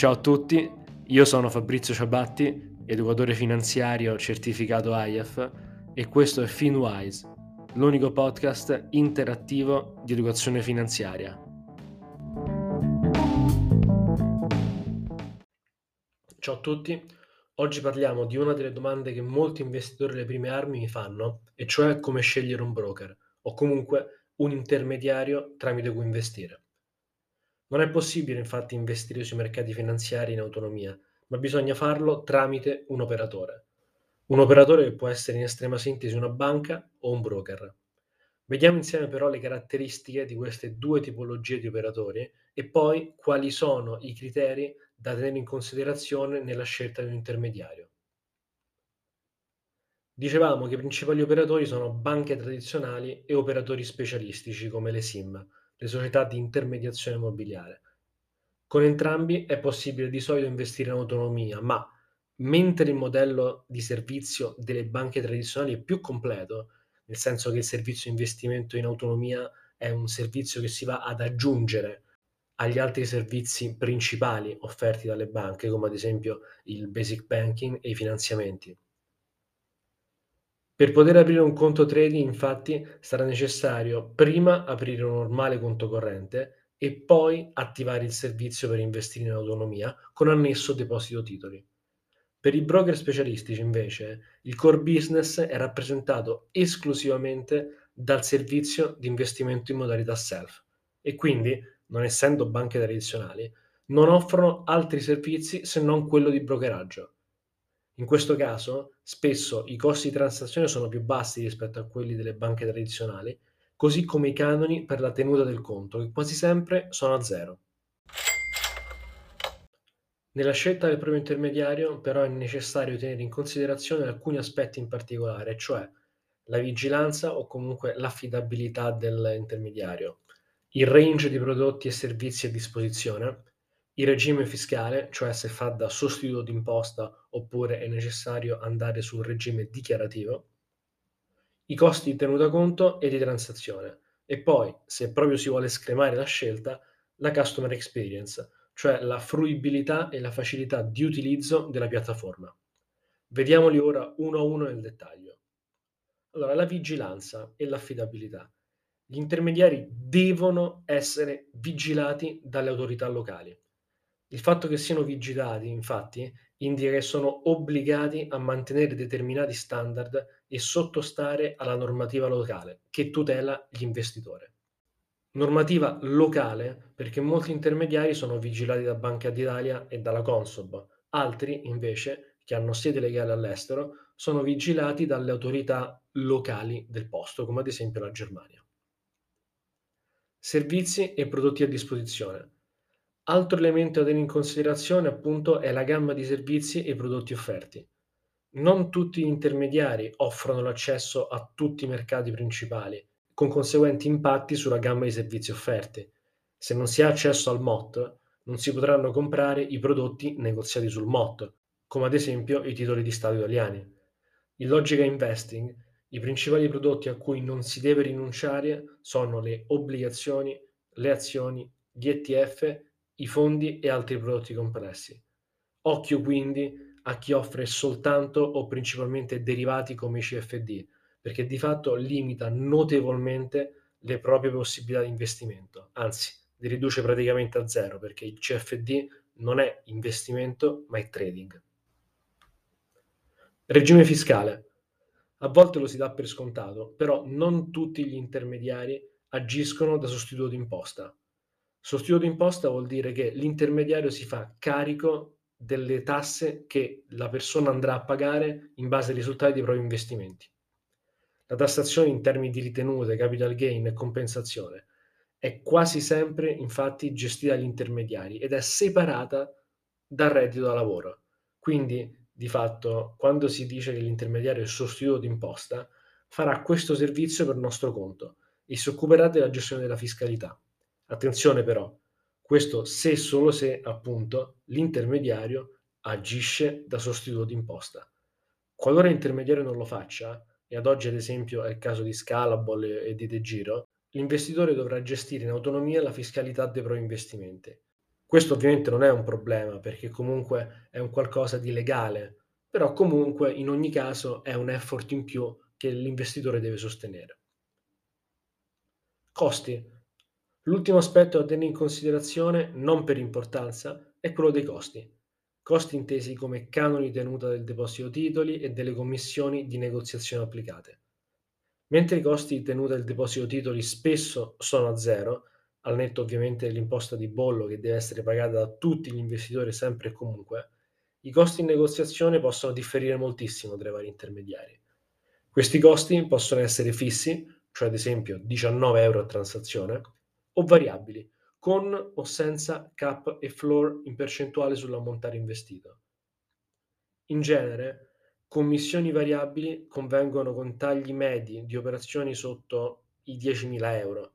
Ciao a tutti, io sono Fabrizio Ciabatti, educatore finanziario certificato IAF e questo è FinWise, l'unico podcast interattivo di educazione finanziaria. Ciao a tutti, oggi parliamo di una delle domande che molti investitori alle prime armi mi fanno, e cioè come scegliere un broker o comunque un intermediario tramite cui investire. Non è possibile infatti investire sui mercati finanziari in autonomia, ma bisogna farlo tramite un operatore. Un operatore che può essere in estrema sintesi una banca o un broker. Vediamo insieme però le caratteristiche di queste due tipologie di operatori e poi quali sono i criteri da tenere in considerazione nella scelta di un intermediario. Dicevamo che i principali operatori sono banche tradizionali e operatori specialistici come le SIM, le società di intermediazione immobiliare. Con entrambi è possibile di solito investire in autonomia, ma mentre il modello di servizio delle banche tradizionali è più completo, nel senso che il servizio investimento in autonomia è un servizio che si va ad aggiungere agli altri servizi principali offerti dalle banche, come ad esempio il basic banking e i finanziamenti. Per poter aprire un conto trading, infatti, sarà necessario prima aprire un normale conto corrente e poi attivare il servizio per investire in autonomia con annesso deposito titoli. Per i broker specialistici, invece, il core business è rappresentato esclusivamente dal servizio di investimento in modalità self e quindi, non essendo banche tradizionali, non offrono altri servizi se non quello di brokeraggio. In questo caso, spesso i costi di transazione sono più bassi rispetto a quelli delle banche tradizionali, così come i canoni per la tenuta del conto, che quasi sempre sono a zero. Nella scelta del proprio intermediario, però, è necessario tenere in considerazione alcuni aspetti in particolare, cioè la vigilanza o comunque l'affidabilità dell'intermediario, il range di prodotti e servizi a disposizione, il regime fiscale, cioè se fa da sostituto d'imposta oppure è necessario andare sul regime dichiarativo, i costi di tenuta conto e di transazione e poi, se proprio si vuole scremare la scelta, la customer experience, cioè la fruibilità e la facilità di utilizzo della piattaforma. Vediamoli ora uno a uno nel dettaglio. Allora, la vigilanza e l'affidabilità. Gli intermediari devono essere vigilati dalle autorità locali. Il fatto che siano vigilati, infatti, indica che sono obbligati a mantenere determinati standard e sottostare alla normativa locale che tutela gli investitori. Normativa locale perché molti intermediari sono vigilati da Banca d'Italia e dalla Consob, altri invece, che hanno sede legale all'estero, sono vigilati dalle autorità locali del posto, come ad esempio la Germania. Servizi e prodotti a disposizione. Altro elemento da tenere in considerazione appunto è la gamma di servizi e prodotti offerti. Non tutti gli intermediari offrono l'accesso a tutti i mercati principali, con conseguenti impatti sulla gamma di servizi offerti. Se non si ha accesso al MOT, non si potranno comprare i prodotti negoziati sul MOT, come ad esempio i titoli di Stato italiani. In logica investing, i principali prodotti a cui non si deve rinunciare sono le obbligazioni, le azioni, gli ETF i fondi e altri prodotti complessi. Occhio quindi a chi offre soltanto o principalmente derivati come i CFD, perché di fatto limita notevolmente le proprie possibilità di investimento, anzi li riduce praticamente a zero perché il CFD non è investimento ma è trading. Regime fiscale. A volte lo si dà per scontato, però non tutti gli intermediari agiscono da sostituto d'imposta. Sostituto d'imposta vuol dire che l'intermediario si fa carico delle tasse che la persona andrà a pagare in base ai risultati dei propri investimenti. La tassazione in termini di ritenute, capital gain e compensazione è quasi sempre infatti gestita dagli intermediari ed è separata dal reddito da lavoro. Quindi, di fatto, quando si dice che l'intermediario è sostituto d'imposta, farà questo servizio per nostro conto e si occuperà della gestione della fiscalità. Attenzione però, questo se solo se appunto l'intermediario agisce da sostituto d'imposta. Qualora l'intermediario non lo faccia, e ad oggi ad esempio è il caso di Scalable e di De Giro, l'investitore dovrà gestire in autonomia la fiscalità dei propri investimenti. Questo ovviamente non è un problema perché comunque è un qualcosa di legale, però comunque in ogni caso è un effort in più che l'investitore deve sostenere. Costi. L'ultimo aspetto da tenere in considerazione, non per importanza, è quello dei costi. Costi intesi come canoni tenuta del deposito titoli e delle commissioni di negoziazione applicate. Mentre i costi di tenuta del deposito titoli spesso sono a zero, al netto ovviamente dell'imposta di bollo che deve essere pagata da tutti gli investitori sempre e comunque, i costi in negoziazione possono differire moltissimo tra i vari intermediari. Questi costi possono essere fissi, cioè ad esempio 19 euro a transazione, o variabili, con o senza cap e floor in percentuale sull'ammontare investito. In genere, commissioni variabili convengono con tagli medi di operazioni sotto i 10.000 euro,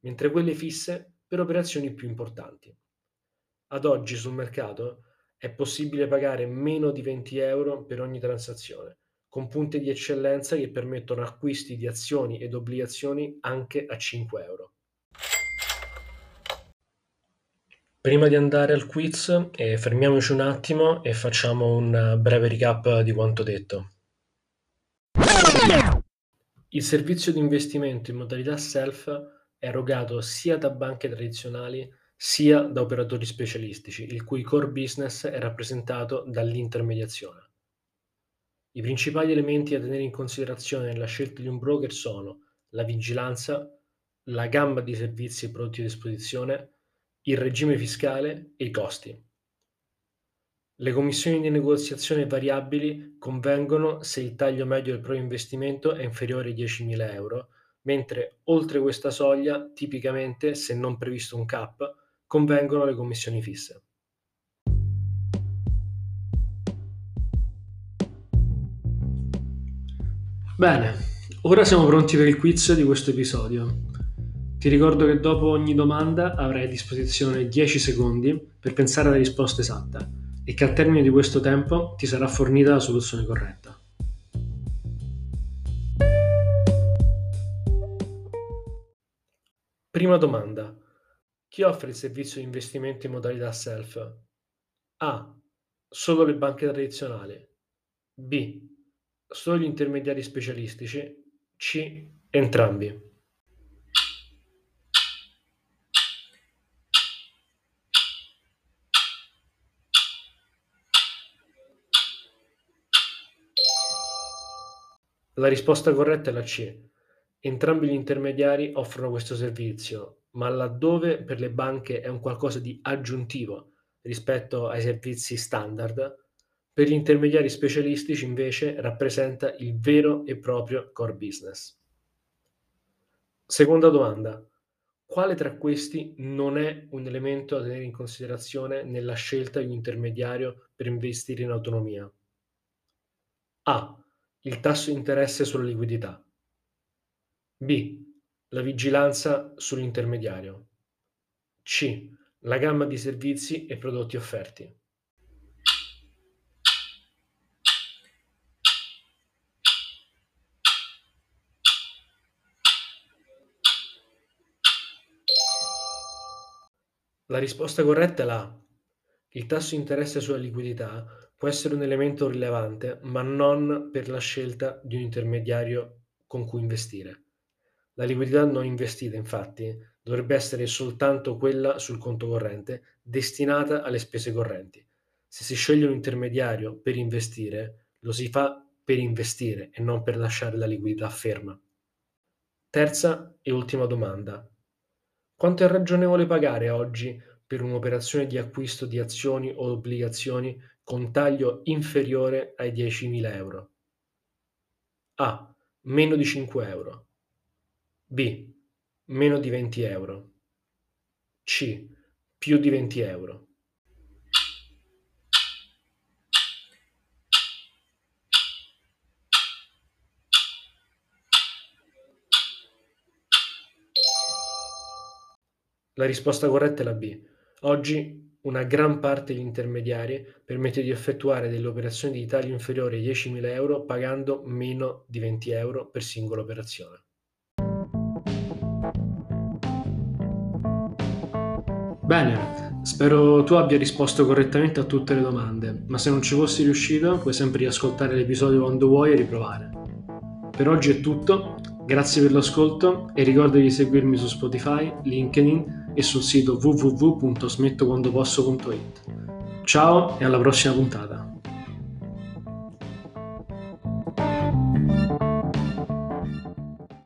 mentre quelle fisse per operazioni più importanti. Ad oggi sul mercato è possibile pagare meno di 20 euro per ogni transazione, con punti di eccellenza che permettono acquisti di azioni ed obbligazioni anche a 5 euro. Prima di andare al quiz, eh, fermiamoci un attimo e facciamo un breve recap di quanto detto. Il servizio di investimento in modalità self è erogato sia da banche tradizionali sia da operatori specialistici, il cui core business è rappresentato dall'intermediazione. I principali elementi da tenere in considerazione nella scelta di un broker sono la vigilanza, la gamma di servizi e prodotti a disposizione, il regime fiscale e i costi. Le commissioni di negoziazione variabili convengono se il taglio medio del proprio investimento è inferiore ai 10.000 euro, mentre oltre questa soglia, tipicamente, se non previsto un cap, convengono le commissioni fisse. Bene, ora siamo pronti per il quiz di questo episodio. Ti ricordo che dopo ogni domanda avrai a disposizione 10 secondi per pensare alla risposta esatta e che al termine di questo tempo ti sarà fornita la soluzione corretta. Prima domanda. Chi offre il servizio di investimento in modalità self? A. Solo le banche tradizionali. B solo gli intermediari specialistici, C entrambi. La risposta corretta è la C. Entrambi gli intermediari offrono questo servizio, ma laddove per le banche è un qualcosa di aggiuntivo rispetto ai servizi standard, per gli intermediari specialistici invece rappresenta il vero e proprio core business. Seconda domanda. Quale tra questi non è un elemento da tenere in considerazione nella scelta di un intermediario per investire in autonomia? A. Il tasso di interesse sulla liquidità. B. La vigilanza sull'intermediario. C. La gamma di servizi e prodotti offerti. La risposta corretta è la A. Il tasso di interesse sulla liquidità può essere un elemento rilevante, ma non per la scelta di un intermediario con cui investire. La liquidità non investita, infatti, dovrebbe essere soltanto quella sul conto corrente destinata alle spese correnti. Se si sceglie un intermediario per investire, lo si fa per investire e non per lasciare la liquidità ferma. Terza e ultima domanda. Quanto è ragionevole pagare oggi per un'operazione di acquisto di azioni o obbligazioni con taglio inferiore ai 10.000 euro? A. Meno di 5 euro. B. Meno di 20 euro. C. Più di 20 euro. La risposta corretta è la B. Oggi una gran parte degli intermediari permette di effettuare delle operazioni di taglio inferiore ai 10.000 euro pagando meno di 20 euro per singola operazione. Bene, Spero tu abbia risposto correttamente a tutte le domande, ma se non ci fossi riuscito puoi sempre riascoltare l'episodio quando vuoi e riprovare. Per oggi è tutto, grazie per l'ascolto e ricorda di seguirmi su Spotify, LinkedIn e sul sito www.smettoquandoposso.it. Ciao e alla prossima puntata!